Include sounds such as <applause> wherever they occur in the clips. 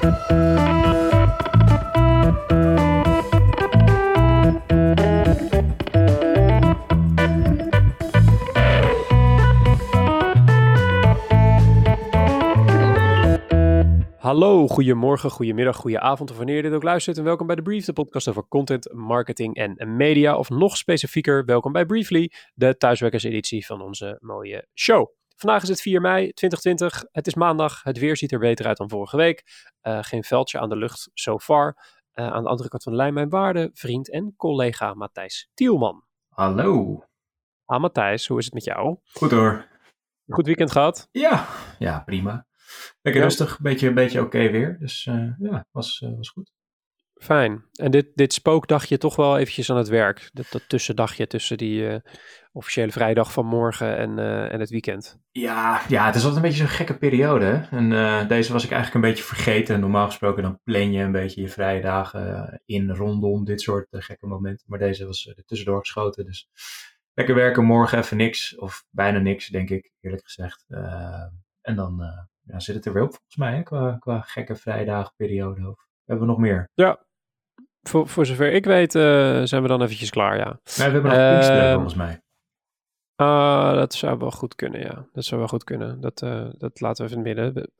Hallo, goedemorgen, goedemiddag, goedenavond of wanneer je dit ook luistert en welkom bij de Brief, de podcast over content, marketing en media. Of nog specifieker, welkom bij Briefly, de thuiswerkerseditie van onze mooie show. Vandaag is het 4 mei 2020, het is maandag, het weer ziet er beter uit dan vorige week. Uh, geen veldje aan de lucht so far. Uh, aan de andere kant van de lijn mijn waarde vriend en collega Matthijs Tielman. Hallo. Ah Matthijs, hoe is het met jou? Goed hoor. Goed weekend gehad? Ja, ja prima. Lekker rustig, beetje, beetje oké weer. Dus uh, ja, was, was goed. Fijn. En dit, dit spookdagje toch wel eventjes aan het werk. Dat, dat tussendagje tussen die uh, officiële vrijdag van morgen en, en het weekend. Ja, ja, het is altijd een beetje zo'n gekke periode. Hè? En deze was ik eigenlijk een beetje vergeten. Normaal gesproken dan plan je een beetje je vrije dagen in, rondom dit soort gekke momenten. Maar deze was er tussendoor geschoten. Dus lekker werken, morgen even niks. Of bijna niks, denk ik, eerlijk gezegd. en dan ja, zit het er weer op volgens mij, hè? Qua, qua gekke vrijdagenperiode. Of hebben we nog meer? Ja, voor, voor zover ik weet uh, zijn we dan eventjes klaar, ja. Nee, we hebben nog uh, Pinksteren volgens mij. Uh, dat zou wel goed kunnen, ja. Dat zou wel goed kunnen. Dat, uh, dat laten we even in het midden.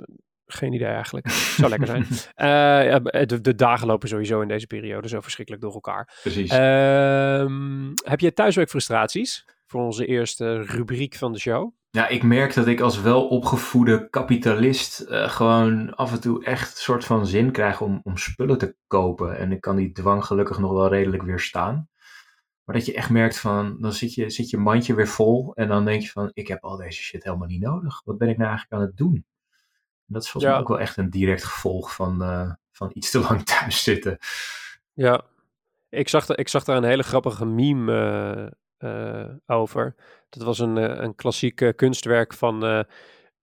Geen idee eigenlijk. zou lekker zijn. <laughs> ja, de, de, dagen lopen sowieso in deze periode zo verschrikkelijk door elkaar. Precies. Ehm, heb je thuiswerkfrustraties? Voor onze eerste rubriek van de show. Ja, ik merk dat ik als welopgevoede kapitalist uh, gewoon af en toe echt een soort van zin krijg om, om spullen te kopen. En ik kan die dwang gelukkig nog wel redelijk weerstaan. Maar dat je echt merkt van, dan zit je, zit je mandje weer vol en dan denk je van, ik heb al deze shit helemaal niet nodig. Wat ben ik nou eigenlijk aan het doen? En dat is volgens mij ook wel echt een direct gevolg van, uh, van iets te lang thuis zitten. Ja, ik zag, ik zag daar een hele grappige meme uh, over. Dat was een, uh, een klassiek kunstwerk van een,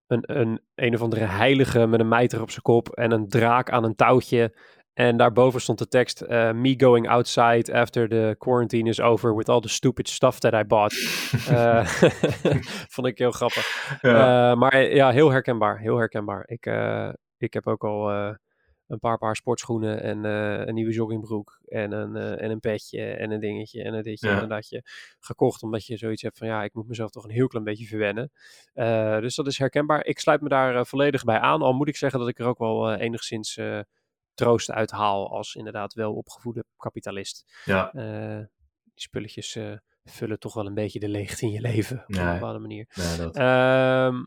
een een of andere heilige met een mijter op zijn kop en een draak aan een touwtje. En daarboven stond de tekst: Me going outside after the quarantine is over with all the stupid stuff that I bought. <laughs> <laughs> vond ik heel grappig. Ja. maar ja, heel herkenbaar. Heel herkenbaar. Ik, ik heb ook al een paar paar sportschoenen en uh, een nieuwe joggingbroek en een, uh, en een petje en een dingetje en een ditje ja. en dat je gekocht omdat je zoiets hebt van ja, ik moet mezelf toch een heel klein beetje verwennen. Uh, dus dat is herkenbaar. Ik sluit me daar volledig bij aan, al moet ik zeggen dat ik er ook wel enigszins troost uit haal als inderdaad wel opgevoede kapitalist. Ja. die spulletjes vullen toch wel een beetje de leegte in je leven op nee. een bepaalde manier. Nee, dat... Ehm,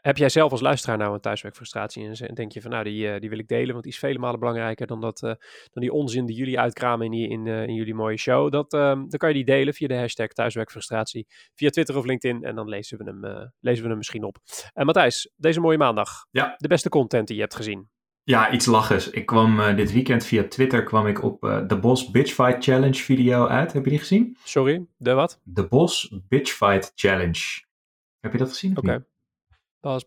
heb jij zelf als luisteraar nou een thuiswerkfrustratie en denk je van nou die, uh, die wil ik delen, want die is vele malen belangrijker dan, dat, uh, dan die onzin die jullie uitkramen in, die, in, uh, in jullie mooie show. Dat, dan kan je die delen via de hashtag thuiswerkfrustratie, via Twitter of LinkedIn en dan lezen we hem, lezen we hem misschien op. En Matthijs, deze mooie maandag, ja. de beste content die je hebt gezien. Ja, iets lachers. Ik kwam dit weekend via Twitter kwam ik op de Boss Bitchfight Challenge video uit. Heb je die gezien? Sorry, de wat? De Boss Bitchfight Challenge. Heb je dat gezien? Oké. Okay.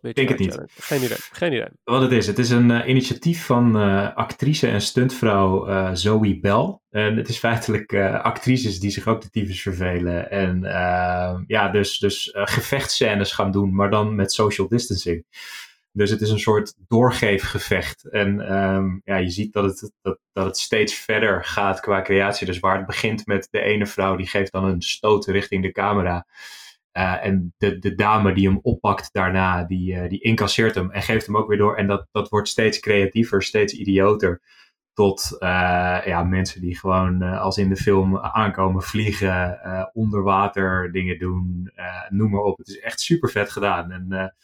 Ik denk het niet. Geen idee. Geen idee. Wat het is, het is een uh, initiatief van uh, actrice en stuntvrouw uh, Zoe Bell. En het is feitelijk actrices die zich ook de tyfus vervelen. En ja, dus, dus gevechtscènes gaan doen, maar dan met social distancing. Dus het is een soort doorgeefgevecht. En um, ja, je ziet dat het, dat, dat het steeds verder gaat qua creatie. Dus waar het begint met de ene vrouw, die geeft dan een stoot richting de camera. Uh, en de, de dame die hem oppakt daarna, die, uh, die incasseert hem en geeft hem ook weer door. En dat, dat wordt steeds creatiever, steeds idioter. Tot uh, ja, mensen die gewoon als in de film aankomen vliegen, onder water dingen doen, noem maar op. Het is echt super vet gedaan. En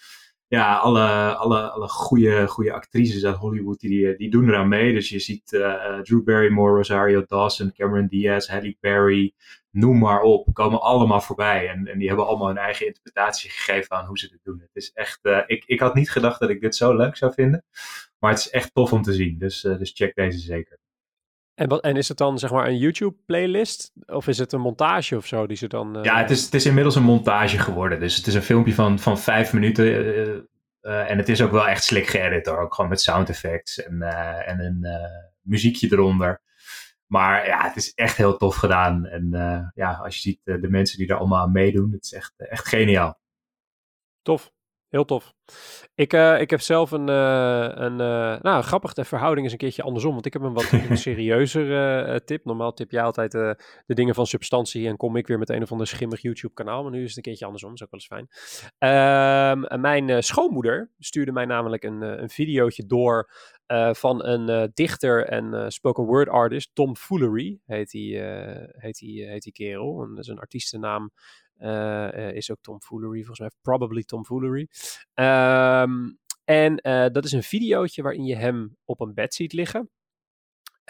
ja, alle, alle, alle goede, goede actrices uit Hollywood die, die doen eraan mee. Dus je ziet Drew Barrymore, Rosario Dawson, Cameron Diaz, Halle Berry, noem maar op, komen allemaal voorbij. En, en die hebben allemaal hun eigen interpretatie gegeven aan hoe ze dit doen. Het is echt, ik, ik had niet gedacht dat ik dit zo leuk zou vinden. Maar het is echt tof om te zien. Dus, dus check deze zeker. En, wat, en is het dan zeg maar een YouTube-playlist? Of is het een montage of zo die ze dan... Uh... Ja, het is, het is inmiddels een montage geworden. Dus het is een filmpje van, van vijf minuten. en het is ook wel echt slick geëdit hoor. Ook gewoon met sound effects en, en een muziekje eronder. Maar ja, het is echt heel tof gedaan. En ja, als je ziet de mensen die er allemaal aan meedoen, het is echt, echt geniaal. Tof. Heel tof. Ik, uh, ik heb zelf een, uh, een uh, nou grappig, de verhouding is een keertje andersom, want ik heb een wat <laughs> serieuzer tip. Normaal tip jij altijd de dingen van substantie en kom ik weer met een of ander schimmig YouTube kanaal, maar nu is het een keertje andersom, dat is ook wel eens fijn. Ehm, mijn schoonmoeder stuurde mij namelijk een, een videootje door van een dichter en spoken word artist, Tom Foolery heet die, heet die, heet die kerel. En dat is een artiestennaam is ook Tom Foolery, volgens mij probably Tom Foolery. Um, en uh, dat is een videootje waarin je hem op een bed ziet liggen.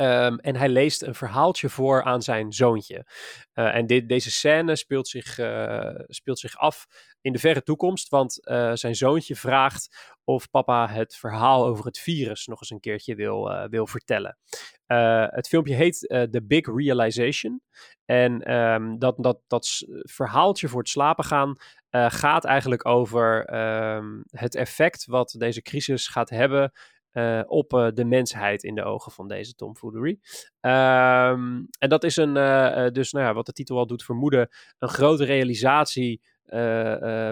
Um, en hij leest een verhaaltje voor aan zijn zoontje. Uh, en dit, deze scène speelt zich, uh, speelt zich af in de verre toekomst, want uh, zijn zoontje vraagt of papa het verhaal over het virus nog eens een keertje wil, wil vertellen. het filmpje heet The Big Realization. En um, dat, dat, dat verhaaltje voor het slapen gaan gaat eigenlijk over um, het effect wat deze crisis gaat hebben uh, op uh, de mensheid in de ogen van deze tomfoolery. Um, en dat is een, uh, dus nou ja, wat de titel al doet vermoeden, een grote realisatie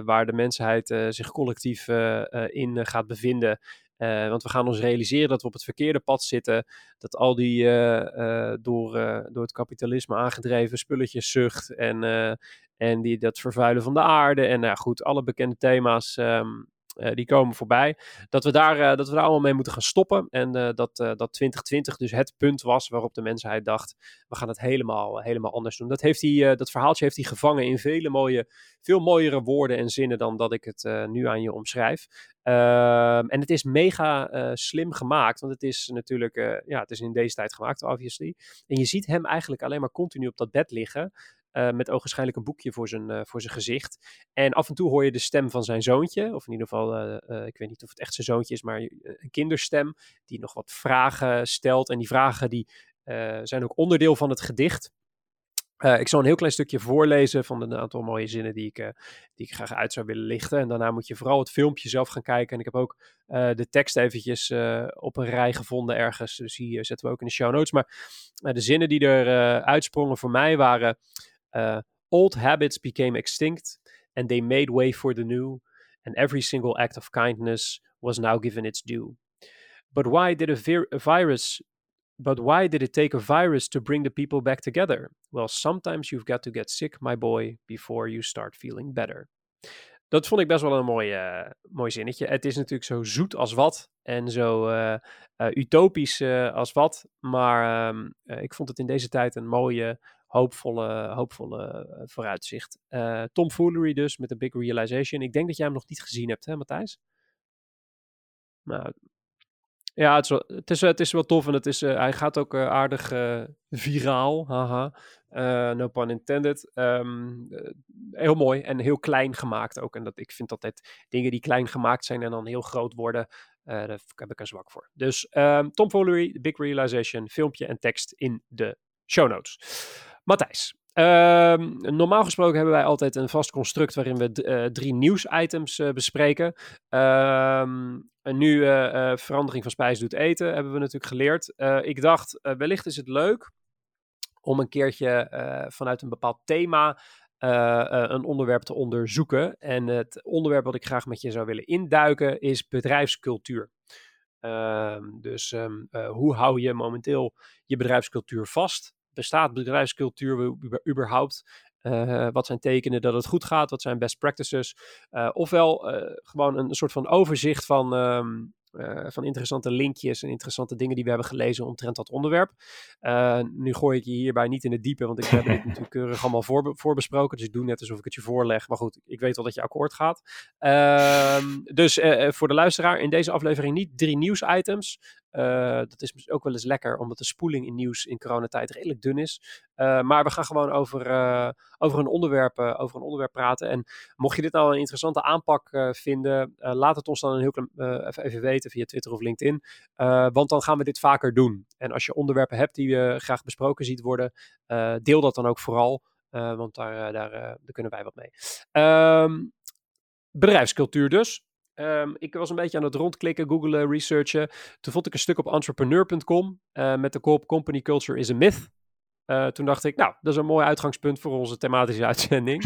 waar de mensheid zich collectief in gaat bevinden. want we gaan ons realiseren dat we op het verkeerde pad zitten. Dat al die door, door het kapitalisme aangedreven spulletjes zucht en, en die, dat vervuilen van de aarde. En nou goed, alle bekende thema's um, uh, die komen voorbij. Dat we, daar, uh, dat we daar allemaal mee moeten gaan stoppen. En uh, dat, dat 2020 dus het punt was waarop de mensheid dacht: we gaan het helemaal, helemaal anders doen. Dat, heeft hij, dat verhaaltje heeft hij gevangen in vele mooie, veel mooiere woorden en zinnen dan dat ik het nu aan je omschrijf. Ehm, en het is mega slim gemaakt, want het is natuurlijk, ja, het is in deze tijd gemaakt, obviously. En je ziet hem eigenlijk alleen maar continu op dat bed liggen. Uh, met ogenschijnlijk een boekje voor zijn, uh, voor zijn gezicht. En af en toe hoor je de stem van zijn zoontje. Of in ieder geval, uh, ik weet niet of het echt zijn zoontje is, maar een kinderstem. Die nog wat vragen stelt. En die vragen die, zijn ook onderdeel van het gedicht. ik zal een heel klein stukje voorlezen van een aantal mooie zinnen die ik, die ik graag uit zou willen lichten. En daarna moet je vooral het filmpje zelf gaan kijken. En ik heb ook de tekst eventjes op een rij gevonden ergens. Dus hier zetten we ook in de show notes. Maar de zinnen die er uitsprongen voor mij waren... Uh, old habits became extinct and they made way for the new, and every single act of kindness was now given its due. But why did a, vir- a virus but why did it take a virus to bring the people back together? Well, sometimes you've got to get sick, my boy, before you start feeling better. Dat vond ik best wel een mooi, uh, mooi zinnetje. Het is natuurlijk zo zoet als wat en zo uh, utopisch als wat. Maar um, ik vond het in deze tijd een mooie, hoopvolle, hoopvolle eh, vooruitzicht. Uh, Tom Foolery dus met de Big Realization. Ik denk dat jij hem nog niet gezien hebt, hè Matthijs? Nou, ja, het is, wel, het, is, wel tof en het is, uh, hij gaat ook aardig viraal. Haha. no pun intended. Um, heel mooi en heel klein gemaakt ook. En dat, ik vind altijd dingen die klein gemaakt zijn en dan heel groot worden, daar heb ik een zwak voor. Dus um, Tom Foolery, Big Realization, filmpje en tekst in de show notes. Matthijs, Um, normaal gesproken hebben wij altijd een vast construct waarin we uh, drie nieuwsitems uh, bespreken. Um, en nu uh, verandering van spijs doet eten, hebben we natuurlijk geleerd. ik dacht, wellicht is het leuk om een keertje vanuit een bepaald thema een onderwerp te onderzoeken. En het onderwerp wat ik graag met je zou willen induiken is bedrijfscultuur. Um, dus hoe hou je momenteel je bedrijfscultuur vast? Bestaat bedrijfscultuur überhaupt? Uh, wat zijn tekenen dat het goed gaat? Wat zijn best practices? Uh, ofwel uh, gewoon een soort van overzicht van um, uh, van interessante linkjes en interessante dingen die we hebben gelezen omtrent dat onderwerp. Nu gooi ik je hierbij niet in het diepe, want ik heb het <laughs> natuurlijk keurig allemaal voor, voorbesproken. Dus ik doe net alsof ik het je voorleg. Maar goed, ik weet wel dat je akkoord gaat. Uh, dus voor de luisteraar, in deze aflevering niet drie nieuwsitems. Dat is ook wel eens lekker, omdat de spoeling in nieuws in coronatijd redelijk dun is. maar we gaan gewoon over, over, een onderwerp, over een onderwerp praten. En mocht je dit nou een interessante aanpak vinden, laat het ons dan een heel klein, even, weten via Twitter of LinkedIn. Want dan gaan we dit vaker doen. En als je onderwerpen hebt die je graag besproken ziet worden, deel dat dan ook vooral. Want daar, daar, kunnen wij wat mee. Um, bedrijfscultuur dus. Um, ik was een beetje aan het rondklikken, googlen, researchen. Toen vond ik een stuk op entrepreneur.com met de kop Company Culture is a Myth. Uh, toen dacht ik, nou, dat is een mooi uitgangspunt voor onze thematische <laughs> uitzending.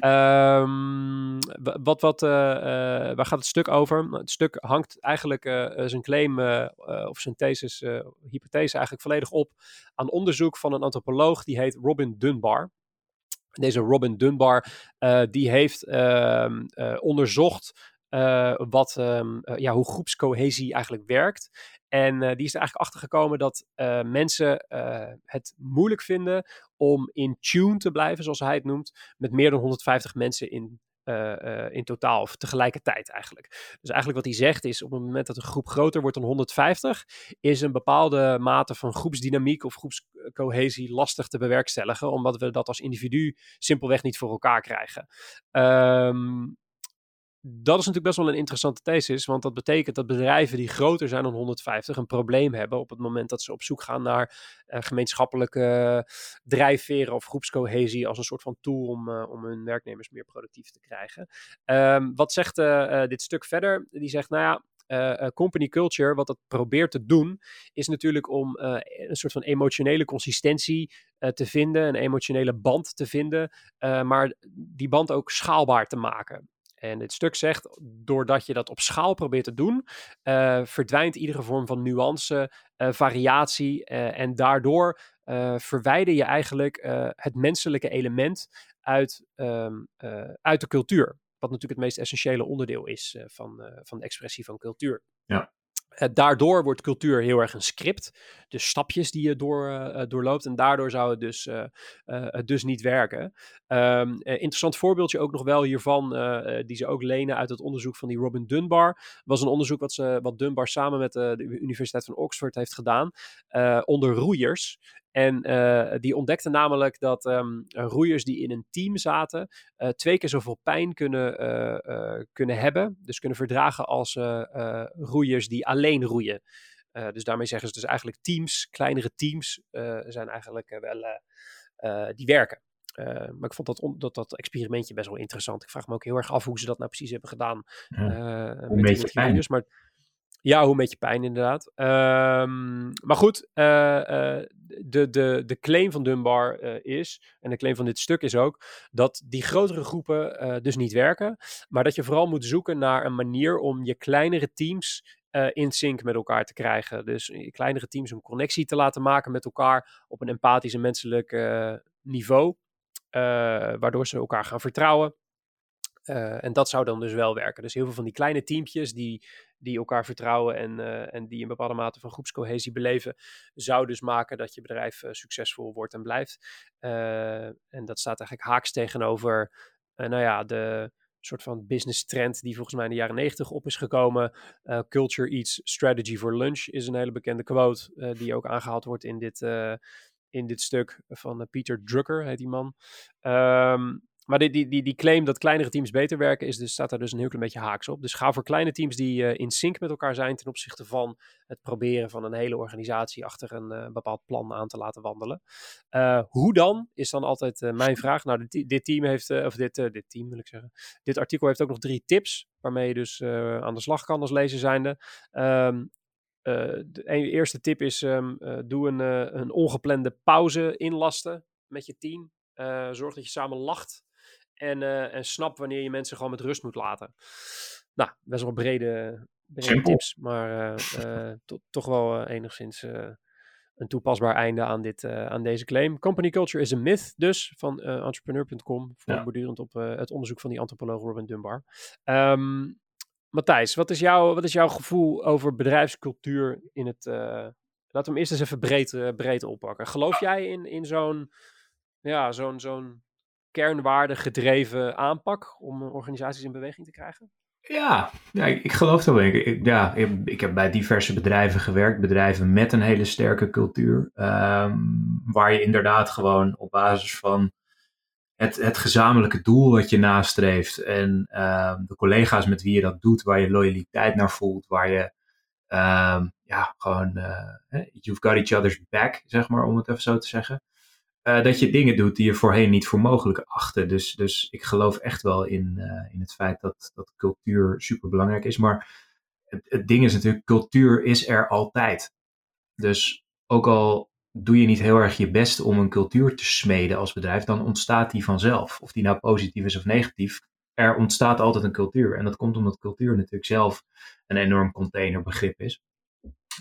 um, wat, wat, uh, waar gaat het stuk over? Nou, het stuk hangt eigenlijk zijn claim of zijn thesis, hypothese eigenlijk volledig op aan onderzoek van een antropoloog die heet Robin Dunbar. Deze Robin Dunbar, die heeft ehm, onderzocht uh, wat, um, uh, ja, hoe groepscohesie eigenlijk werkt. En uh, die is er eigenlijk achter gekomen dat mensen het moeilijk vinden om in tune te blijven, zoals hij het noemt, met meer dan 150 mensen in, in totaal, of tegelijkertijd eigenlijk. Dus eigenlijk wat hij zegt is, op het moment dat een groep groter wordt dan 150, is een bepaalde mate van groepsdynamiek of groepscohesie lastig te bewerkstelligen, omdat we dat als individu simpelweg niet voor elkaar krijgen. Um, dat is natuurlijk best wel een interessante thesis, want dat betekent dat bedrijven die groter zijn dan 150 een probleem hebben op het moment dat ze op zoek gaan naar uh, gemeenschappelijke drijfveren of groepscohesie als een soort van tool om, uh, om hun werknemers meer productief te krijgen. Um, wat zegt uh, dit stuk verder? Die zegt, nou ja, company culture, wat dat probeert te doen, is natuurlijk om een soort van emotionele consistentie te vinden, een emotionele band te vinden, maar die band ook schaalbaar te maken. En dit stuk zegt, doordat je dat op schaal probeert te doen, uh, verdwijnt iedere vorm van nuance, uh, variatie uh, en daardoor verwijder je eigenlijk het menselijke element uit, um, uit de cultuur. Wat natuurlijk het meest essentiële onderdeel is van, van de expressie van cultuur. Ja. Uh, daardoor wordt cultuur heel erg een script. Dus stapjes die je door, uh, doorloopt. En daardoor zou het dus, dus niet werken. Um, interessant voorbeeldje ook nog wel hiervan. die ze ook lenen uit het onderzoek van die Robin Dunbar. was een onderzoek wat, ze, wat Dunbar samen met de Universiteit van Oxford heeft gedaan. onder roeiers. En uh, die ontdekte namelijk dat um, roeiers die in een team zaten, uh, twee keer zoveel pijn kunnen, uh, kunnen hebben. Dus kunnen verdragen als roeiers die alleen roeien. dus daarmee zeggen ze dus eigenlijk teams, kleinere teams, zijn eigenlijk wel, die werken. maar ik vond dat, dat, dat experimentje best wel interessant. Ik vraag me ook heel erg af hoe ze dat nou precies hebben gedaan. Ja, met, met roeiers. Maar ja, hoe een beetje pijn inderdaad. Um, maar goed, uh, uh, de, de, de claim van Dunbar uh, is, en de claim van dit stuk is ook, dat die grotere groepen dus niet werken, maar dat je vooral moet zoeken naar een manier om je kleinere teams in sync met elkaar te krijgen. Dus je kleinere teams een connectie te laten maken met elkaar op een empathisch en menselijk niveau, waardoor ze elkaar gaan vertrouwen. Uh, en dat zou dan dus wel werken. Dus heel veel van die kleine teampjes die, die elkaar vertrouwen en, uh, en die een bepaalde mate van groepscohesie beleven, zou dus maken dat je bedrijf uh, succesvol wordt en blijft. en dat staat eigenlijk haaks tegenover, nou ja, de soort van business trend die volgens mij in de jaren negentig op is gekomen. Culture eats strategy for lunch is een hele bekende quote die ook aangehaald wordt in dit, in dit stuk van Peter Drucker, heet die man. Um, maar die, die, die, die claim dat kleinere teams beter werken, is dus, staat daar dus een heel klein beetje haaks op. Dus ga voor kleine teams die uh, in sync met elkaar zijn ten opzichte van het proberen van een hele organisatie achter een uh, bepaald plan aan te laten wandelen. Uh, hoe dan, is dan altijd mijn vraag. Nou, dit, dit team heeft, of dit, dit team wil ik zeggen, dit artikel heeft ook nog drie tips waarmee je dus aan de slag kan als lezer zijnde. Um, de eerste tip is, um, doe een, een ongeplande pauze inlasten met je team. zorg dat je samen lacht en, uh, en snap wanneer je mensen gewoon met rust moet laten. Nou, best wel brede, brede tips, maar uh, <laughs> to, toch wel enigszins een toepasbaar einde aan, dit, aan deze claim. Company culture is a myth, dus van entrepreneur.com, voortbordurend ja. op het onderzoek van die antropoloog Robin Dunbar. Um, Matthijs, wat is, jouw, wat is jouw gevoel over bedrijfscultuur in het. laten we hem eerst eens even breed, breed oppakken. Geloof jij in, in zo'n ja, zo'n zo'n kernwaarde gedreven aanpak om organisaties in beweging te krijgen? Ja, ja ik, geloof dat wel. Ik, ja, ik, ik, heb bij diverse bedrijven gewerkt, bedrijven met een hele sterke cultuur, um, waar je inderdaad gewoon op basis van het, het gezamenlijke doel wat je nastreeft en um, de collega's met wie je dat doet, waar je loyaliteit naar voelt, waar je um, ja, gewoon, uh, you've got each other's back, zeg maar, om het even zo te zeggen. Uh, dat je dingen doet die je voorheen niet voor mogelijk achtte. Dus, dus ik geloof echt wel in, uh, in het feit dat, dat cultuur super belangrijk is. Maar het, het, ding is natuurlijk, cultuur is er altijd. Dus ook al doe je niet heel erg je best om een cultuur te smeden als bedrijf, dan ontstaat die vanzelf. Of die nou positief is of negatief, er ontstaat altijd een cultuur. En dat komt omdat cultuur natuurlijk zelf een enorm containerbegrip is.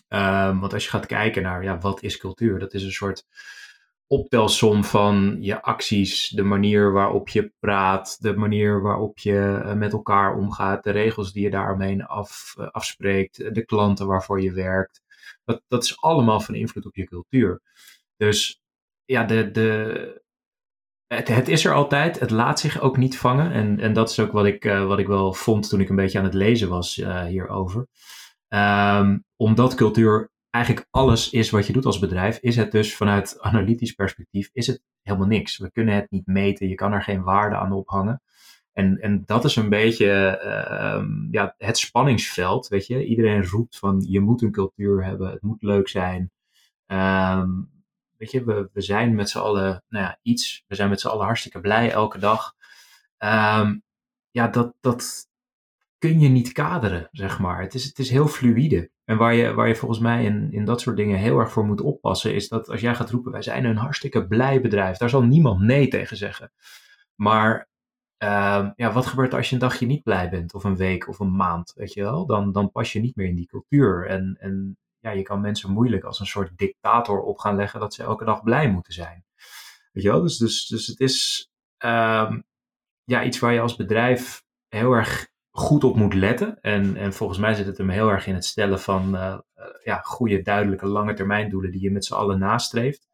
Um, want als je gaat kijken naar ja, wat is cultuur, dat is een soort optelsom van je acties, de manier waarop je praat, de manier waarop je eh, met elkaar omgaat, de regels die je daaromheen af, eh, afspreekt, de klanten waarvoor je werkt. Dat, dat is allemaal van invloed op je cultuur. Dus ja, de, de, het, is er altijd. Het laat zich ook niet vangen. En, en dat is ook wat ik, wat ik wel vond toen ik een beetje aan het lezen was hierover. Um, omdat cultuur eigenlijk alles is wat je doet als bedrijf, is het dus vanuit analytisch perspectief is het helemaal niks. We kunnen het niet meten, je kan er geen waarde aan ophangen. En, en dat is een beetje uh, ja, het spanningsveld, weet je. Iedereen roept van je moet een cultuur hebben, het moet leuk zijn. Um, weet je, we, we zijn met z'n allen, nou ja, iets. We zijn met z'n allen hartstikke blij elke dag. Um, ja, dat, dat kun je niet kaderen, zeg maar. Het is, het is heel fluïde. En waar je, waar je volgens mij in, in dat soort dingen heel erg voor moet oppassen, is dat als jij gaat roepen, wij zijn een hartstikke blij bedrijf, daar zal niemand nee tegen zeggen. Maar uh, ja, wat gebeurt als je een dagje niet blij bent, of een week of een maand, weet je wel? Dan, dan pas je niet meer in die cultuur. En, en ja, je kan mensen moeilijk als een soort dictator op gaan leggen dat ze elke dag blij moeten zijn. Weet je wel? Dus, dus, dus het is uh, ja, iets waar je als bedrijf heel erg goed op moet letten. En, en volgens mij zit het hem heel erg in het stellen van uh, ja, goede, duidelijke, lange termijn doelen die je met z'n allen nastreeft.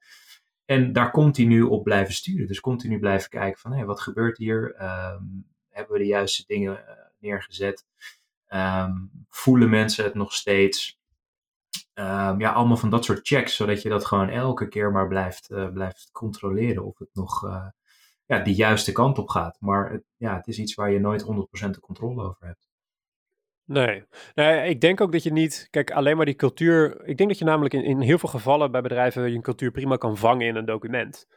En daar continu op blijven sturen. Dus continu blijven kijken van hey, wat gebeurt hier? Um, hebben we de juiste dingen uh, neergezet? Um, voelen mensen het nog steeds? Um, ja, allemaal van dat soort checks, zodat je dat gewoon elke keer maar blijft, blijft controleren of het nog ja, de juiste kant op gaat. Maar het, ja, het is iets waar je nooit 100% de controle over hebt. Nee. nee, ik denk ook dat je niet, kijk, alleen maar die cultuur. Ik denk dat je namelijk in, in heel veel gevallen bij bedrijven je cultuur prima kan vangen in een document.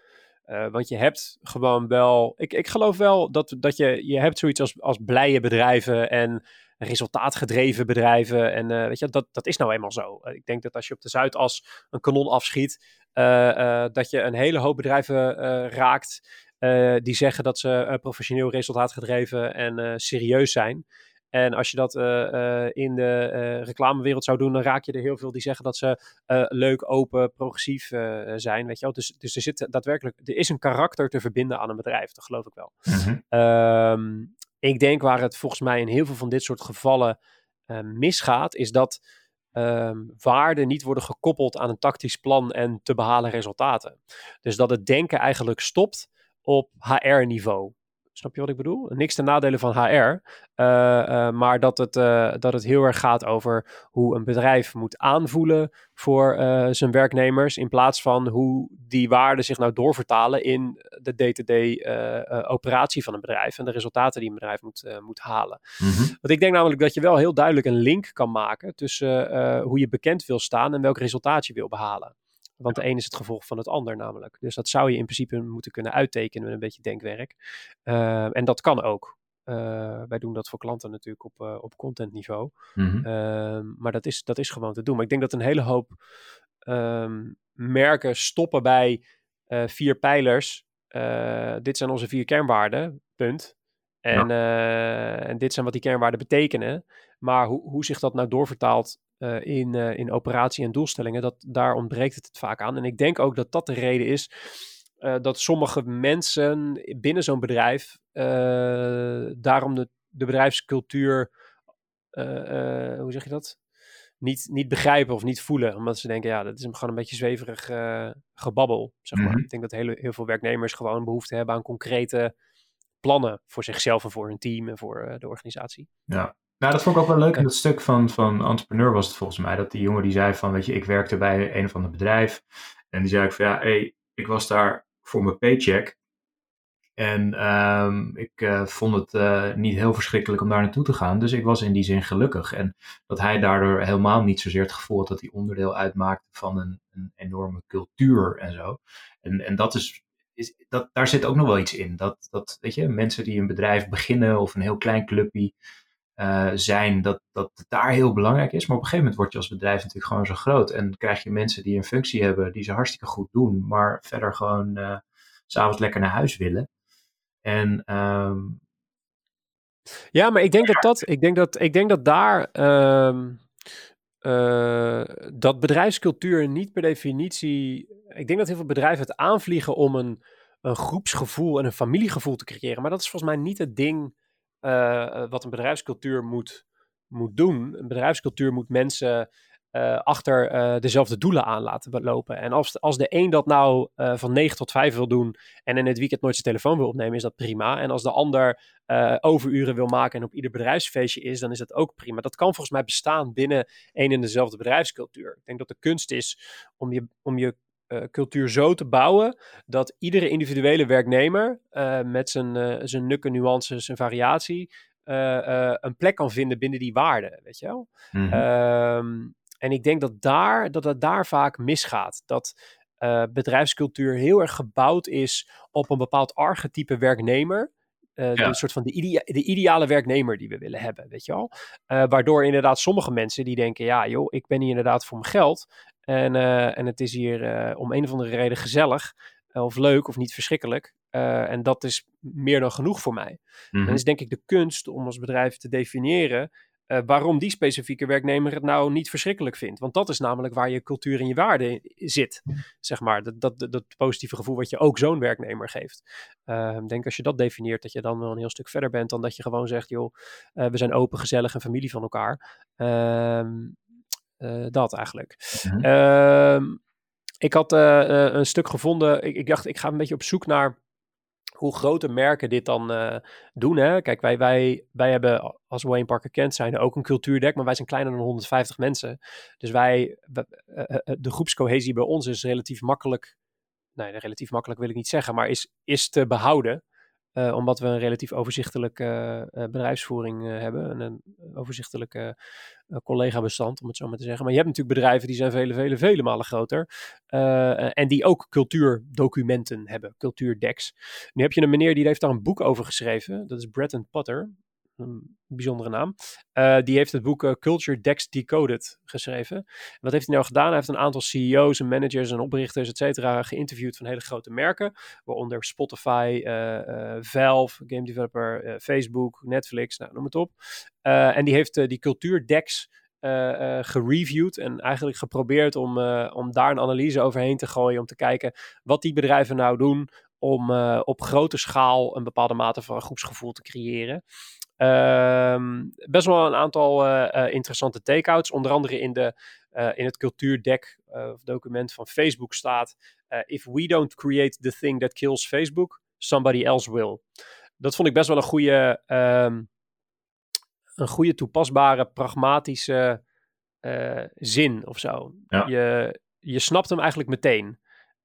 Uh, want je hebt gewoon wel, ik, ik geloof wel dat, dat je, je hebt zoiets als, als blije bedrijven en resultaatgedreven bedrijven. En uh, weet je, dat, dat is nou eenmaal zo. Uh, ik denk dat als je op de Zuidas een kanon afschiet, dat je een hele hoop bedrijven raakt die zeggen dat ze uh, professioneel resultaatgedreven en uh, serieus zijn. En als je dat in de reclamewereld zou doen, dan raak je er heel veel die zeggen dat ze leuk, open, progressief zijn. Weet je wel? Dus, dus er zit daadwerkelijk, er is een karakter te verbinden aan een bedrijf, dat geloof ik wel. Mhm. Um, ik denk waar het volgens mij in heel veel van dit soort gevallen misgaat, is dat um, waarden niet worden gekoppeld aan een tactisch plan en te behalen resultaten. Dus dat het denken eigenlijk stopt op HR-niveau. Snap je wat ik bedoel? Niks ten nadele van HR, uh, uh, maar dat het, uh, dat het heel erg gaat over hoe een bedrijf moet aanvoelen voor zijn werknemers, in plaats van hoe die waarden zich nou doorvertalen in de day-to-day operatie van een bedrijf en de resultaten die een bedrijf moet, moet halen. -hmm. Want ik denk namelijk dat je wel heel duidelijk een link kan maken tussen hoe je bekend wil staan en welk resultaat je wil behalen. Want de een is het gevolg van het ander namelijk. Dus dat zou je in principe moeten kunnen uittekenen met een beetje denkwerk. Uh, en dat kan ook. Uh, wij doen dat voor klanten natuurlijk op, uh, op contentniveau. Mm -hmm. maar dat is, dat is gewoon te doen. Maar ik denk dat een hele hoop um, merken stoppen bij eh, vier pijlers. dit zijn onze vier kernwaarden, punt. En, ja. en dit zijn wat die kernwaarden betekenen. Maar hoe, hoe zich dat nou doorvertaalt uh, in, uh, in operatie en doelstellingen, dat, daar ontbreekt het, het vaak aan. En ik denk ook dat dat de reden is uh, dat sommige mensen binnen zo'n bedrijf daarom de, de bedrijfscultuur, hoe zeg je dat? Niet, niet begrijpen of niet voelen. Omdat ze denken, ja, dat is gewoon een beetje zweverig gebabbel, zeg maar. Mhm. Mm -hmm. Ik denk dat hele, heel veel werknemers gewoon behoefte hebben aan concrete plannen voor zichzelf en voor hun team en voor de organisatie. Ja, nou, dat vond ik ook wel leuk in dat stuk van, van Entrepreneur was het volgens mij. Dat die jongen die zei van, weet je, ik werkte bij een of ander bedrijf. En die zei ik van, ja, hey, ik was daar voor mijn paycheck. En um, ik uh, vond het uh, niet heel verschrikkelijk om daar naartoe te gaan. Dus ik was in die zin gelukkig. En dat hij daardoor helemaal niet zozeer het gevoel had dat hij onderdeel uitmaakte van een, een enorme cultuur en zo. En, en dat is, is dat, daar zit ook nog wel iets in. Dat, dat, weet je, mensen die een bedrijf beginnen of een heel klein clubje zijn, dat, dat daar heel belangrijk is. Maar op een gegeven moment word je als bedrijf natuurlijk gewoon zo groot. En krijg je mensen die een functie hebben, die ze hartstikke goed doen, maar verder gewoon uh, s'avonds lekker naar huis willen. En ehm, ja, maar ik denk dat dat, ik denk dat, ik denk dat daar ehm, uh, dat bedrijfscultuur niet per definitie. Ik denk dat heel veel bedrijven het aanvliegen om een, een groepsgevoel en een familiegevoel te creëren. Maar dat is volgens mij niet het ding uh, wat een bedrijfscultuur moet, moet doen. Een bedrijfscultuur moet mensen uh, achter dezelfde doelen aan laten lopen. En als, als de een dat nou van 9 tot 5 wil doen en in het weekend nooit zijn telefoon wil opnemen, is dat prima. En als de ander overuren wil maken en op ieder bedrijfsfeestje is, dan is dat ook prima. Dat kan volgens mij bestaan binnen één en dezelfde bedrijfscultuur. Ik denk dat de kunst is om je, om je cultuur zo te bouwen dat iedere individuele werknemer met zijn, zijn nukken, nuances en variatie een plek kan vinden binnen die waarden, weet je wel. Mm -hmm. En ik denk dat daar, dat het daar vaak misgaat. Dat uh, bedrijfscultuur heel erg gebouwd is op een bepaald archetype werknemer. Uh, ja. Een soort van de, idea de, ideale werknemer die we willen hebben, weet je wel. Uh, waardoor inderdaad sommige mensen die denken, ja joh, ik ben hier inderdaad voor mijn geld. En, en het is hier om een of andere reden gezellig of leuk of niet verschrikkelijk. en dat is meer dan genoeg voor mij. Mm -hmm. Dan is denk ik de kunst om als bedrijf te definiëren uh, waarom die specifieke werknemer het nou niet verschrikkelijk vindt. Want dat is namelijk waar je cultuur en je waarde zit. Zeg maar, dat, dat, dat, positieve gevoel wat je ook zo'n werknemer geeft. Uh, ik denk als je dat definieert, dat je dan wel een heel stuk verder bent dan dat je gewoon zegt, joh, we zijn open, gezellig en familie van elkaar. Ehm, dat eigenlijk. Mm ik had een stuk gevonden, ik, ik dacht, ik ga een beetje op zoek naar hoe grote merken dit dan uh, doen. Hè? Kijk, wij, wij, wij hebben als Wayne Parker Kent zijn ook een cultuurdek, maar wij zijn kleiner dan 150 mensen. Dus wij, uh, de groepscohesie bij ons is relatief makkelijk, nee, relatief makkelijk wil ik niet zeggen, maar is, is te behouden. Uh, omdat we een relatief overzichtelijke uh, bedrijfsvoering uh, hebben. En een overzichtelijke collega-bestand, om het zo maar te zeggen. Maar je hebt natuurlijk bedrijven die zijn vele, vele, vele malen groter. en die ook cultuurdocumenten hebben, cultuurdecks. Nu heb je een meneer die heeft daar een boek over geschreven. Dat is Bretton Potter een bijzondere naam. Uh, die heeft het boek uh, Culture Decks Decoded geschreven. wat heeft hij nou gedaan? Hij heeft een aantal CEO's en managers en oprichters, et cetera, geïnterviewd van hele grote merken. Waaronder Spotify, uh, Valve, game developer, Facebook, Netflix, nou, noem het op. en die heeft die cultuurdecks uh, gereviewd en eigenlijk geprobeerd om, om daar een analyse overheen te gooien. Om te kijken wat die bedrijven nou doen om op grote schaal een bepaalde mate van groepsgevoel te creëren. Um, best wel een aantal uh, interessante takeouts. Onder andere in, de, uh, in het cultuurdek of document van Facebook staat: If we don't create the thing that kills Facebook, somebody else will. Dat vond ik best wel een goede, um, een goede toepasbare, pragmatische zin of zo. Ja. Je, je snapt hem eigenlijk meteen.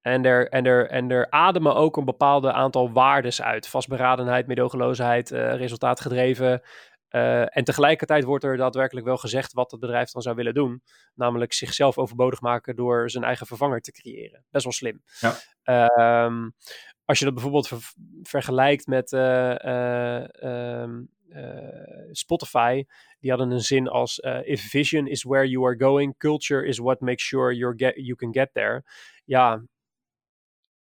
En er, en, er, en er ademen ook een bepaalde aantal waardes uit. Vastberadenheid, medogeloosheid, uh, resultaatgedreven. Uh, en tegelijkertijd wordt er daadwerkelijk wel gezegd wat het bedrijf dan zou willen doen. Namelijk zichzelf overbodig maken door zijn eigen vervanger te creëren. Best wel slim. Ja. Um, als je dat bijvoorbeeld ver vergelijkt met uh, um, Spotify, die hadden een zin als: If vision is where you are going, culture is what makes sure you're get, you can get there. Ja,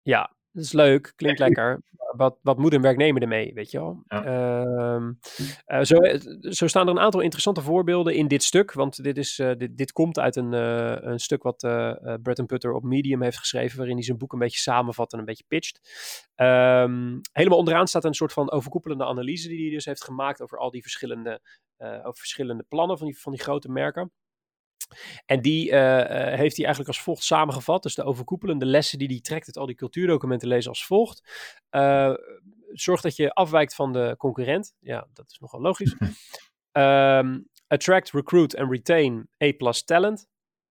ja, dat is leuk, klinkt lekker. Wat, wat moet een werknemer ermee, weet je wel? Ja. Um, uh, zo, eh, zo, staan er een aantal interessante voorbeelden in dit stuk. Want dit, is, uh, dit, dit, komt uit een, uh, een stuk wat Bretton Putter op Medium heeft geschreven. Waarin hij zijn boek een beetje samenvat en een beetje pitcht. Um, helemaal onderaan staat een soort van overkoepelende analyse die hij dus heeft gemaakt over al die verschillende, over verschillende plannen van die, van die grote merken. En die uh, heeft hij eigenlijk als volgt samengevat. Dus de overkoepelende lessen die hij trekt uit al die cultuurdocumenten lezen als volgt. Uh, zorg dat je afwijkt van de concurrent. Ja, dat is nogal logisch. um, <laughs> attract, recruit en retain A-plus talent.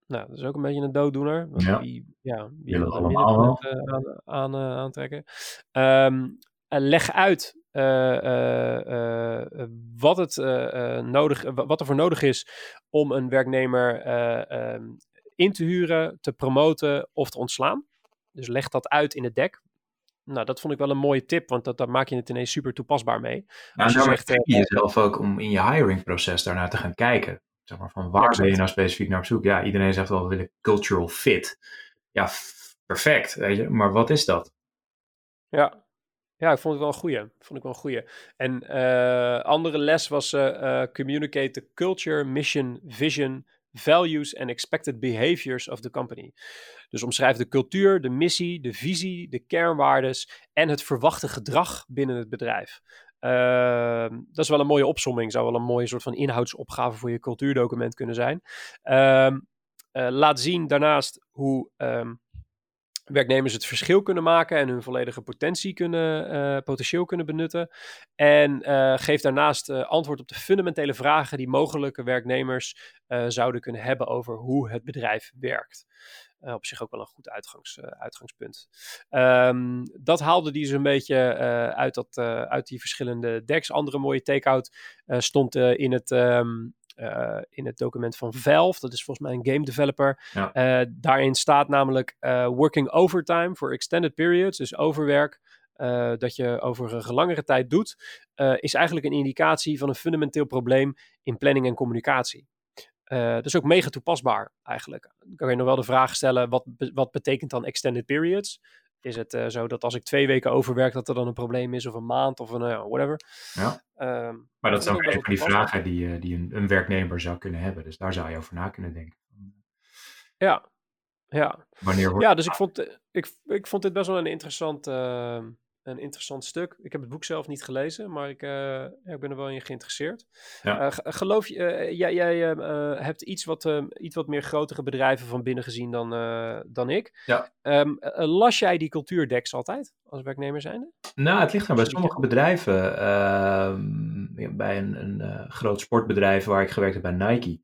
Nou, dat is ook een beetje een dooddoener. Ja. Die, ja, die wil allemaal aan, aan, aantrekken. Um, leg uit uh, uh, wat, het, nodig, wat er voor nodig is om een werknemer um, in te huren, te promoten of te ontslaan. Dus leg dat uit in het dek. nou, dat vond ik wel een mooie tip, want dat, daar maak je het ineens super toepasbaar mee. Nou, Als je zegt, je jezelf ook om in je hiringproces daarnaar te gaan kijken. Zeg maar, van waar ben je nou specifiek naar op zoek? Ja, iedereen zegt wel, we willen cultural fit. Ja, perfect, weet je, maar wat is dat? Ja, ja, ik vond het wel een goeie. Vond ik wel een goeie. En uh, andere les was uh, communicate the culture, mission, vision, values and expected behaviors of the company. Dus omschrijf de cultuur, de missie, de visie, de kernwaardes en het verwachte gedrag binnen het bedrijf. Uh, dat is wel een mooie opsomming, zou wel een mooie soort van inhoudsopgave voor je cultuurdocument kunnen zijn. Uh, laat zien daarnaast hoe um, werknemers het verschil kunnen maken en hun volledige potentie kunnen, uh, potentieel kunnen benutten. En uh, geef daarnaast uh, antwoord op de fundamentele vragen die mogelijke werknemers zouden kunnen hebben over hoe het bedrijf werkt. op zich ook wel een goed uitgangs, uitgangspunt. Um, dat haalde die zo'n beetje uit, dat, uit die verschillende decks. Andere mooie take-out stond in het um, uh, in het document van Valve. Dat is volgens mij een game developer. Uh, daarin staat namelijk uh, working overtime for extended periods, dus overwerk. dat je over een langere tijd doet, is eigenlijk een indicatie van een fundamenteel probleem in planning en communicatie. dat is ook mega toepasbaar eigenlijk. Dan kan je nog wel de vraag stellen: wat, wat betekent dan extended periods? Is het uh, zo dat als ik twee weken overwerk, dat er dan een probleem is, of een maand, of een uh, whatever. Ja. Um, maar dat is ook een van die vragen die, uh, die een, een, werknemer zou kunnen hebben. Dus daar zou je over na kunnen denken. Ja, ja. Wanneer wordt... Ja, dus ik vond, ik, ik vond dit best wel een interessant ehm, een interessant stuk. Ik heb het boek zelf niet gelezen, maar ik, uh, ja, ik ben er wel in geïnteresseerd. Ja. Uh, geloof je, uh, jij, jij hebt iets wat, iets wat meer grotere bedrijven van binnen gezien dan, dan ik. Ja. Um, las jij die cultuurdeks altijd als werknemer zijnde? Nou, het ligt er bij sommige bedrijven. Ehm, bij een, een groot sportbedrijf waar ik gewerkt heb bij Nike.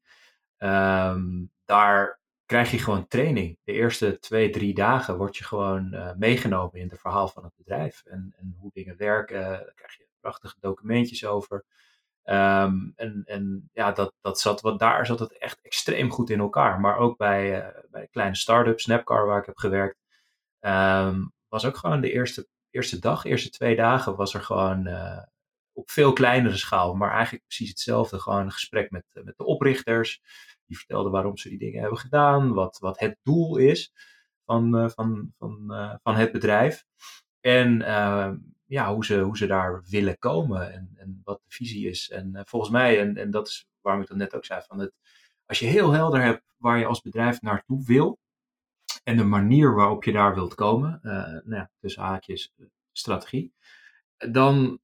Um, daar krijg je gewoon training. De eerste twee, drie dagen word je gewoon uh, meegenomen in het verhaal van het bedrijf en, en hoe dingen werken. Daar krijg je prachtige documentjes over. Um, en, en ja, dat, dat zat, wat daar zat het echt extreem goed in elkaar. Maar ook bij, uh, bij kleine start-up, Snapcar, waar ik heb gewerkt, um, was ook gewoon de eerste, eerste dag, eerste twee dagen, was er gewoon uh, op veel kleinere schaal, maar eigenlijk precies hetzelfde. Gewoon een gesprek met, met de oprichters. Die vertelden waarom ze die dingen hebben gedaan, wat, wat het doel is van, uh, van, van, uh, van het bedrijf. En uh, ja, hoe, ze, hoe ze daar willen komen en, en wat de visie is. En volgens mij, en, en dat is waarom ik dat net ook zei, van het, als je heel helder hebt waar je als bedrijf naartoe wil en de manier waarop je daar wilt komen, nou ja, tussen haakjes strategie, dan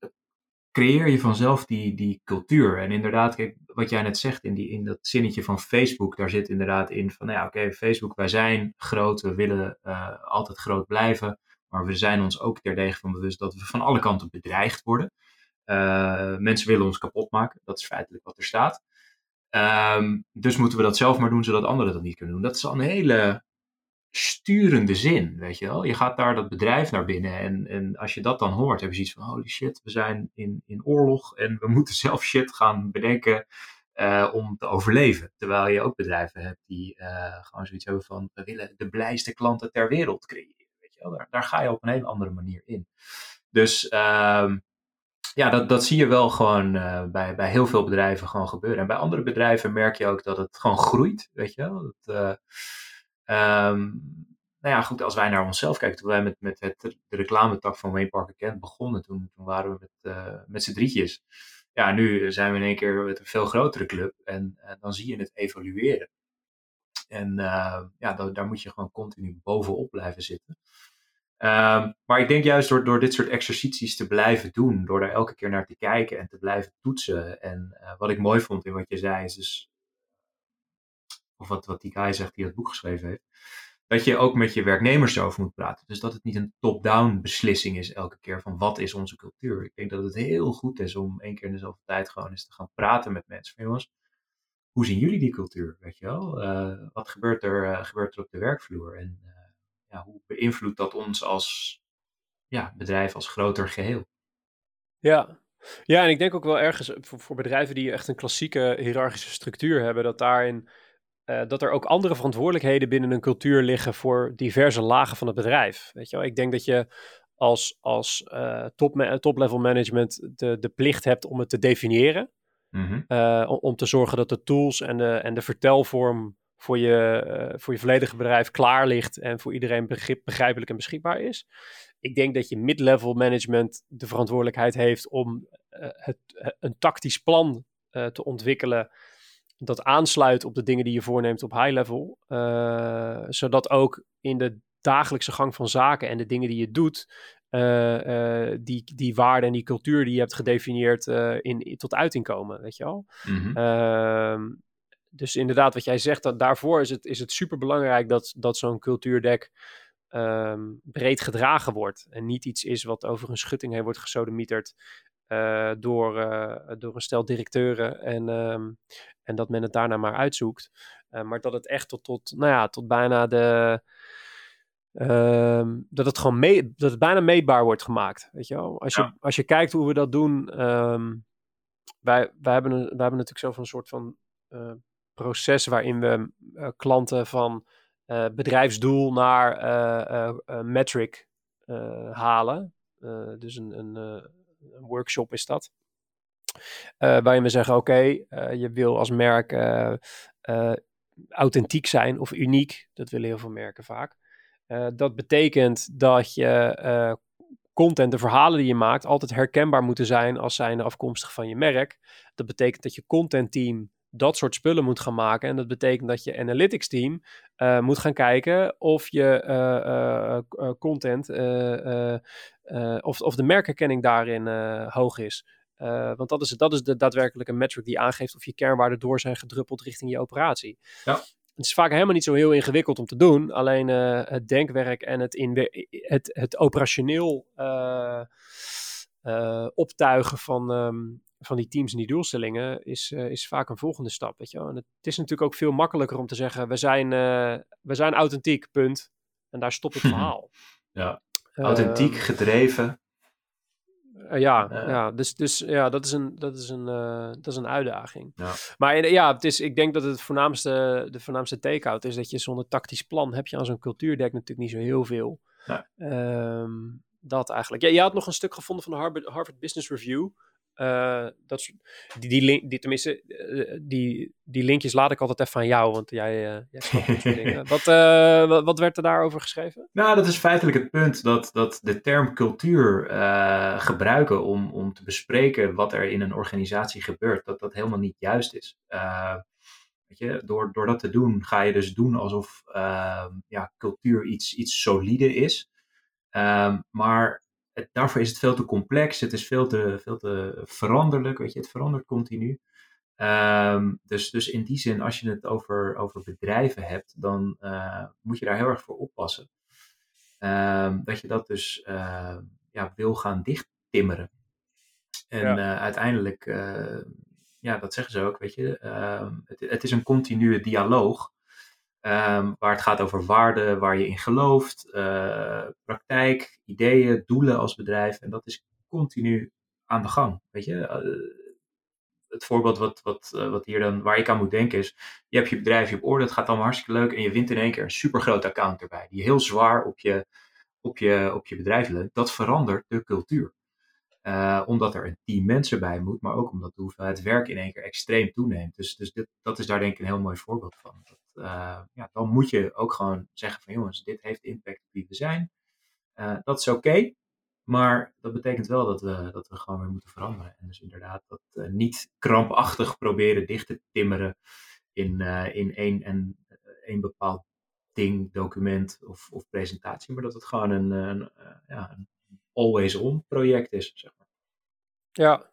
creëer je vanzelf die, die cultuur. En inderdaad, kijk, wat jij net zegt in, die, in dat zinnetje van Facebook, daar zit inderdaad in van, nou ja, oké, Facebook, wij zijn groot, we willen uh, altijd groot blijven, maar we zijn ons ook terdege van bewust dat we van alle kanten bedreigd worden. Uh, mensen willen ons kapot maken, dat is feitelijk wat er staat. Um, dus moeten we dat zelf maar doen, zodat anderen dat niet kunnen doen. Dat is al een hele sturende zin, weet je wel. Je gaat daar dat bedrijf naar binnen en, en als je dat dan hoort, heb je zoiets van, holy shit, we zijn in, in oorlog en we <laughs> moeten zelf shit gaan bedenken uh, om te overleven. Terwijl je ook bedrijven hebt die uh, gewoon zoiets hebben van, we willen de blijste klanten ter wereld creëren, weet je wel. Daar, daar ga je op een hele andere manier in. Dus uh, ja, dat, dat zie je wel gewoon uh, bij, bij heel veel bedrijven gewoon gebeuren. En bij andere bedrijven merk je ook dat het gewoon groeit, weet je wel. Dat, Um, nou ja, goed, als wij naar onszelf kijken, toen wij met, met het, de reclametak van Wayne Parker Kent begonnen, toen, toen waren we met, uh, met z'n drietjes. Ja, nu zijn we in één keer met een veel grotere club en uh, dan zie je het evolueren. En uh, ja, daar, moet je gewoon continu bovenop blijven zitten. Um, maar ik denk juist door, door dit soort exercities te blijven doen, door daar elke keer naar te kijken en te blijven toetsen. En wat ik mooi vond in wat je zei, is dus of wat, wat die guy zegt die het boek geschreven heeft, dat je ook met je werknemers erover moet praten. Dus dat het niet een top-down beslissing is elke keer van wat is onze cultuur. Ik denk dat het heel goed is om één keer in de zoveel tijd gewoon eens te gaan praten met mensen. Jongens, hoe zien jullie die cultuur? Weet je wel? Uh, wat gebeurt er, uh, gebeurt er op de werkvloer? En uh, ja, hoe beïnvloedt dat ons als ja, bedrijf, als groter geheel? Ja, ja, en ik denk ook wel ergens voor, voor bedrijven die echt een klassieke hiërarchische structuur hebben, dat daarin uh, dat er ook andere verantwoordelijkheden binnen een cultuur liggen voor diverse lagen van het bedrijf. Weet je wel? Ik denk dat je als, als uh, top, top-level management de, de plicht hebt om het te definiëren. Mhm. om, om, te zorgen dat de tools en de, en de vertelvorm voor je, voor je volledige bedrijf klaar ligt en voor iedereen begrip, begrijpelijk en beschikbaar is. Ik denk dat je mid-level management de verantwoordelijkheid heeft om het, een tactisch plan te ontwikkelen dat aansluit op de dingen die je voorneemt op high level. Uh, zodat ook in de dagelijkse gang van zaken en de dingen die je doet, uh, uh, die, die waarde en die cultuur die je hebt gedefinieerd in, tot uiting komen, weet je wel. Mm dus inderdaad, wat jij zegt, dat daarvoor is het, is het super belangrijk dat, dat zo'n cultuurdek um, breed gedragen wordt. En niet iets is wat over een schutting heen wordt gesodemieterd door, uh, door een stel directeuren. En, um, en dat men het daarna maar uitzoekt. Uh, maar dat het echt tot, tot, nou ja, tot bijna de. Um, dat het gewoon mee, dat het bijna meetbaar wordt gemaakt. Weet je wel? Als, je, ja. als je kijkt hoe we dat doen. Um, wij, wij, hebben een, wij hebben natuurlijk zelf een soort van proces waarin we klanten van bedrijfsdoel naar metric halen. dus een, een een workshop is dat. Uh, waarin we zeggen: oké, uh, je wil als merk uh, authentiek zijn of uniek. Dat willen heel veel merken vaak. dat betekent dat je content, de verhalen die je maakt, altijd herkenbaar moeten zijn als zijnde afkomstig van je merk. Dat betekent dat je contentteam dat soort spullen moet gaan maken. En dat betekent dat je analytics team uh, moet gaan kijken of je uh, uh, content of, of de merkherkenning daarin hoog is. want dat is, dat is de daadwerkelijke metric die aangeeft of je kernwaarden door zijn gedruppeld richting je operatie. Ja. Het is vaak helemaal niet zo heel ingewikkeld om te doen. Alleen het denkwerk en het, het, het operationeel optuigen van, um, van die teams en die doelstellingen is, uh, is vaak een volgende stap. Weet je wel? En het is natuurlijk ook veel makkelijker om te zeggen: we zijn, uh, we zijn authentiek, punt. En daar stopt het <laughs> verhaal. ja, authentiek, uh, gedreven. ja, ja, dus, dus ja, dat is een, dat is een, dat is een uitdaging. Ja. Maar ja, het is, ik denk dat het voornaamste, de voornaamste take-out is dat je zonder tactisch plan heb je aan zo'n cultuurdek natuurlijk niet zo heel veel. Ja. Um, dat eigenlijk. Ja, je had nog een stuk gevonden van de Harvard, Harvard Business Review. Uh, dat, die, die, link, die, tenminste, uh, die, die linkjes laat ik altijd even aan jou, want jij, uh, jij snapt dat soort dingen. <laughs> Wat, wat, wat, werd er daarover geschreven? Nou, dat is feitelijk het punt dat, dat de term cultuur gebruiken om, om te bespreken wat er in een organisatie gebeurt, dat dat helemaal niet juist is. weet je, door, door dat te doen ga je dus doen alsof ja, cultuur iets, iets solide is. Um, maar het, daarvoor is het veel te complex. Het is veel te, veel te veranderlijk. Weet je, het verandert continu. Um, dus, dus in die zin, als je het over, over bedrijven hebt, dan uh, moet je daar heel erg voor oppassen. Um, dat je dat dus uh, ja, wil gaan dichttimmeren. En ja. uh, uiteindelijk, ja, dat zeggen ze ook, weet je, het, het is een continue dialoog. Um, waar het gaat over waarden, waar je in gelooft, uh, praktijk, ideeën, doelen als bedrijf. En dat is continu aan de gang. Weet je, uh, het voorbeeld wat, wat, uh, wat hier dan, waar ik aan moet denken is: je hebt je bedrijf je op orde, het gaat allemaal hartstikke leuk. En je wint in één keer een supergroot account erbij, die heel zwaar op je, op je, op je bedrijf leunt. Dat verandert de cultuur. Uh, omdat er een team mensen bij moet, maar ook omdat de hoeveelheid werk in één keer extreem toeneemt. Dus, dus dit, dat is daar denk ik een heel mooi voorbeeld van. Dat, uh, ja, dan moet je ook gewoon zeggen van jongens, dit heeft impact op wie we zijn. Uh, dat is oké, maar dat betekent wel dat we, dat we gewoon weer moeten veranderen. En dus inderdaad dat niet krampachtig proberen dicht te timmeren in, in één, en, één bepaald ding, document of, of presentatie, maar dat het gewoon een, een, ja, een always-on project is, zeg maar. Ja.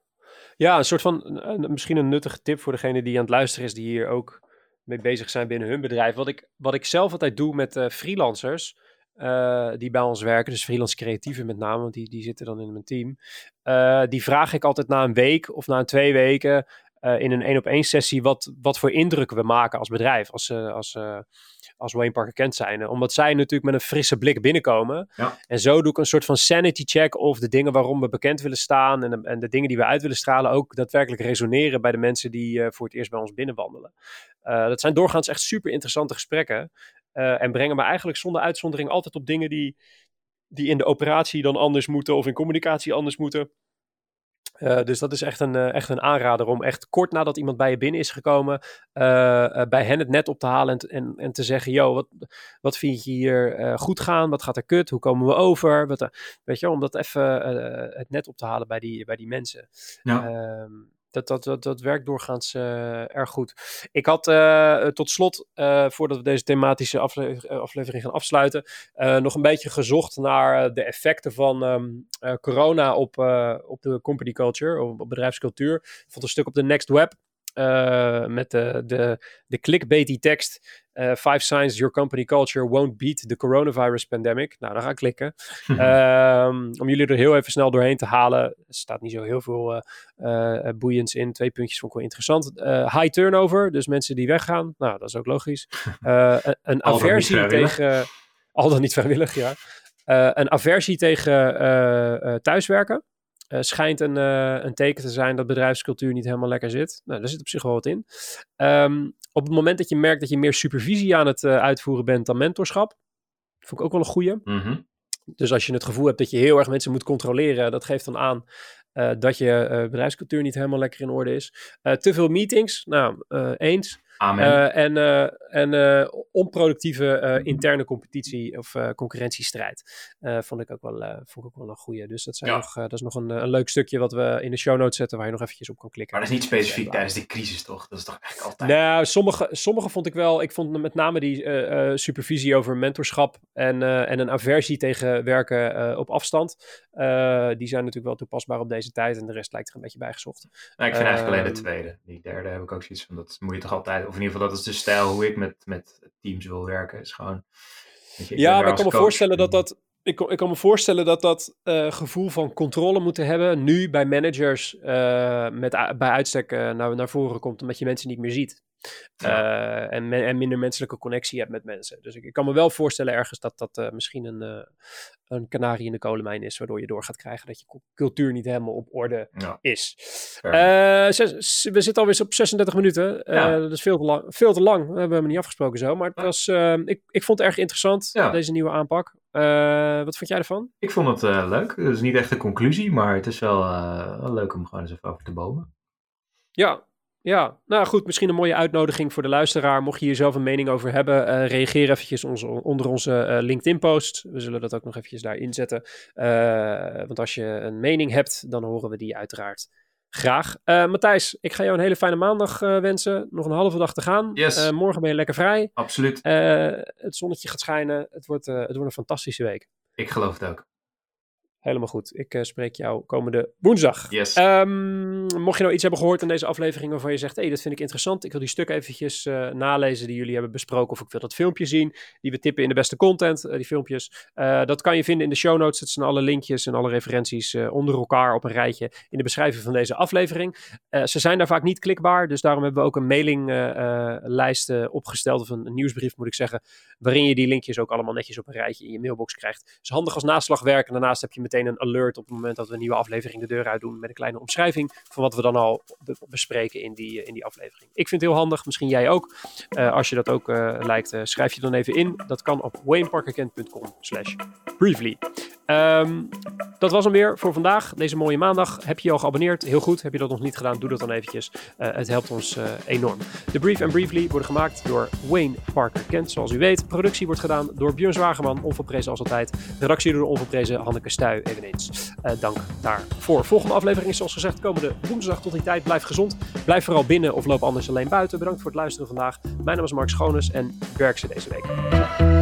ja, een soort van, misschien een nuttige tip voor degene die aan het luisteren is, die hier ook mee bezig zijn binnen hun bedrijf. Wat ik, wat ik zelf altijd doe met uh, freelancers, uh, die bij ons werken, dus freelance creatieven met name, want die, die zitten dan in mijn team. Uh, die vraag ik altijd na een week of na een twee weken in een één op één sessie wat, wat voor indruk we maken als bedrijf, als, als, als Wayne Parker kent zijn. Omdat zij natuurlijk met een frisse blik binnenkomen. Ja. En zo doe ik een soort van sanity check of de dingen waarom we bekend willen staan en de, en de dingen die we uit willen stralen ook daadwerkelijk resoneren bij de mensen die uh, voor het eerst bij ons binnenwandelen. Uh, dat zijn doorgaans echt super interessante gesprekken. Uh, en brengen me eigenlijk zonder uitzondering altijd op dingen die, die in de operatie dan anders moeten of in communicatie anders moeten. Uh, dus dat is echt een, uh, echt een aanrader om echt kort nadat iemand bij je binnen is gekomen, uh, bij hen het net op te halen en, en, en te zeggen: Yo, wat, wat vind je hier goed gaan? Wat gaat er kut? Hoe komen we over? Wat, weet je, om dat even het net op te halen bij die, bij die mensen. Ja. Ehm, dat, dat, dat, dat werkt doorgaans uh, erg goed. Ik had uh, tot slot, voordat we deze thematische afle aflevering gaan afsluiten, nog een beetje gezocht naar de effecten van um, corona op, op de company culture, op, op bedrijfscultuur. Ik vond een stuk op de Next Web. Uh, met de, de, de clickbaity tekst. Uh, five signs your company culture won't beat the coronavirus pandemic. Nou, dan ga ik klikken. um, <laughs> om jullie er heel even snel doorheen te halen. Er staat niet zo heel veel uh, boeiends in. Twee puntjes vond ik wel interessant. high turnover, dus mensen die weggaan. Nou, dat is ook logisch. <laughs> een, een aversie tegen... Al dan niet vrijwillig, ja. een aversie tegen thuiswerken. Uh, schijnt een, uh, een teken te zijn dat bedrijfscultuur niet helemaal lekker zit. Nou, daar zit op zich wel wat in. Um, op het moment dat je merkt dat je meer supervisie aan het uh, uitvoeren bent dan mentorschap, vond ik ook wel een goeie. Mm -hmm. Dus als je het gevoel hebt dat je heel erg mensen moet controleren, dat geeft dan aan dat je bedrijfscultuur niet helemaal lekker in orde is. te veel meetings, nou, eens. Uh, en uh, en uh, onproductieve interne competitie of concurrentiestrijd. vond, ik ook wel, vond ik ook wel een goede. Dus dat, zijn nog, dat is nog een, een leuk stukje wat we in de show notes zetten waar je nog eventjes op kan klikken. Maar dat is niet specifiek tijdens de crisis toch? Dat is toch eigenlijk altijd... Nou, sommige, sommige vond ik wel. Ik vond met name die supervisie over mentorschap en, en een aversie tegen werken op afstand. die zijn natuurlijk wel toepasbaar op deze tijd en de rest lijkt er een beetje bijgezocht. Nou, ik vind eigenlijk alleen de ehm, tweede. Die derde heb ik ook zoiets van, dat moet je toch altijd of in ieder geval dat is de stijl hoe ik met, met teams wil werken. Is gewoon, je, ja, maar ik kan me voorstellen dat dat. Ik, ik kan me voorstellen dat dat uh, gevoel van controle moeten hebben. nu bij managers uh, met, bij uitstek uh, naar, naar voren komt, omdat je mensen niet meer ziet. En, en, minder menselijke connectie hebt met mensen. Dus ik, ik kan me wel voorstellen ergens dat dat misschien een, een kanarie in de kolenmijn is, waardoor je door gaat krijgen dat je cultuur niet helemaal op orde ja. is. Zes, we zitten alweer op 36 minuten. Ja. dat is veel te lang. Veel te lang. We hebben hem niet afgesproken zo. Maar het was, ik, ik vond het erg interessant, deze nieuwe aanpak. Wat vond jij ervan? Ik vond het leuk. Het is niet echt een conclusie, maar het is wel, wel leuk om gewoon eens even over te bomen. Ja, ja, nou goed, misschien een mooie uitnodiging voor de luisteraar. Mocht je hier zelf een mening over hebben, reageer eventjes ons, onder onze LinkedIn-post. We zullen dat ook nog eventjes daarin zetten. Uh, want als je een mening hebt, dan horen we die uiteraard graag. Matthijs, ik ga jou een hele fijne maandag wensen. Nog een halve dag te gaan. Yes. morgen ben je lekker vrij. Absoluut. het zonnetje gaat schijnen. Het wordt, het wordt een fantastische week. Ik geloof het ook. Helemaal goed. Ik uh, spreek jou komende woensdag. Yes. Um, mocht je nou iets hebben gehoord in deze aflevering waarvan je zegt: hé, hey, dat vind ik interessant. Ik wil die stukken eventjes uh, nalezen die jullie hebben besproken. Of ik wil dat filmpje zien. Die we tippen in de beste content, uh, die filmpjes. dat kan je vinden in de show notes. Dat zijn alle linkjes en alle referenties onder elkaar op een rijtje in de beschrijving van deze aflevering. ze zijn daar vaak niet klikbaar. Dus daarom hebben we ook een mailinglijst opgesteld. Of een, een, nieuwsbrief moet ik zeggen. Waarin je die linkjes ook allemaal netjes op een rijtje in je mailbox krijgt. Het is handig als naslagwerk. En daarnaast heb je meteen een alert op het moment dat we een nieuwe aflevering de deur uit doen met een kleine omschrijving van wat we dan al bespreken in die, in die aflevering. Ik vind het heel handig, misschien jij ook. Uh, als je dat ook uh, lijkt, schrijf je dan even in. Dat kan op wayneparkerkent.com slash briefly. Um, dat was hem weer voor vandaag, deze mooie maandag. Heb je je al geabonneerd? Heel goed. Heb je dat nog niet gedaan? Doe dat dan eventjes. het helpt ons enorm. De Brief en Briefly worden gemaakt door Wayne Parker Kent, zoals u weet. Productie wordt gedaan door Björn Zwageman, onverprezen als altijd. Redactie door de onverprezen Hanneke Stuy, eveneens. Uh, dank daarvoor. Volgende aflevering is zoals gezegd komende woensdag. Tot die tijd, blijf gezond. Blijf vooral binnen of loop anders alleen buiten. Bedankt voor het luisteren vandaag. Mijn naam is Mark Schoones en werk ze deze week.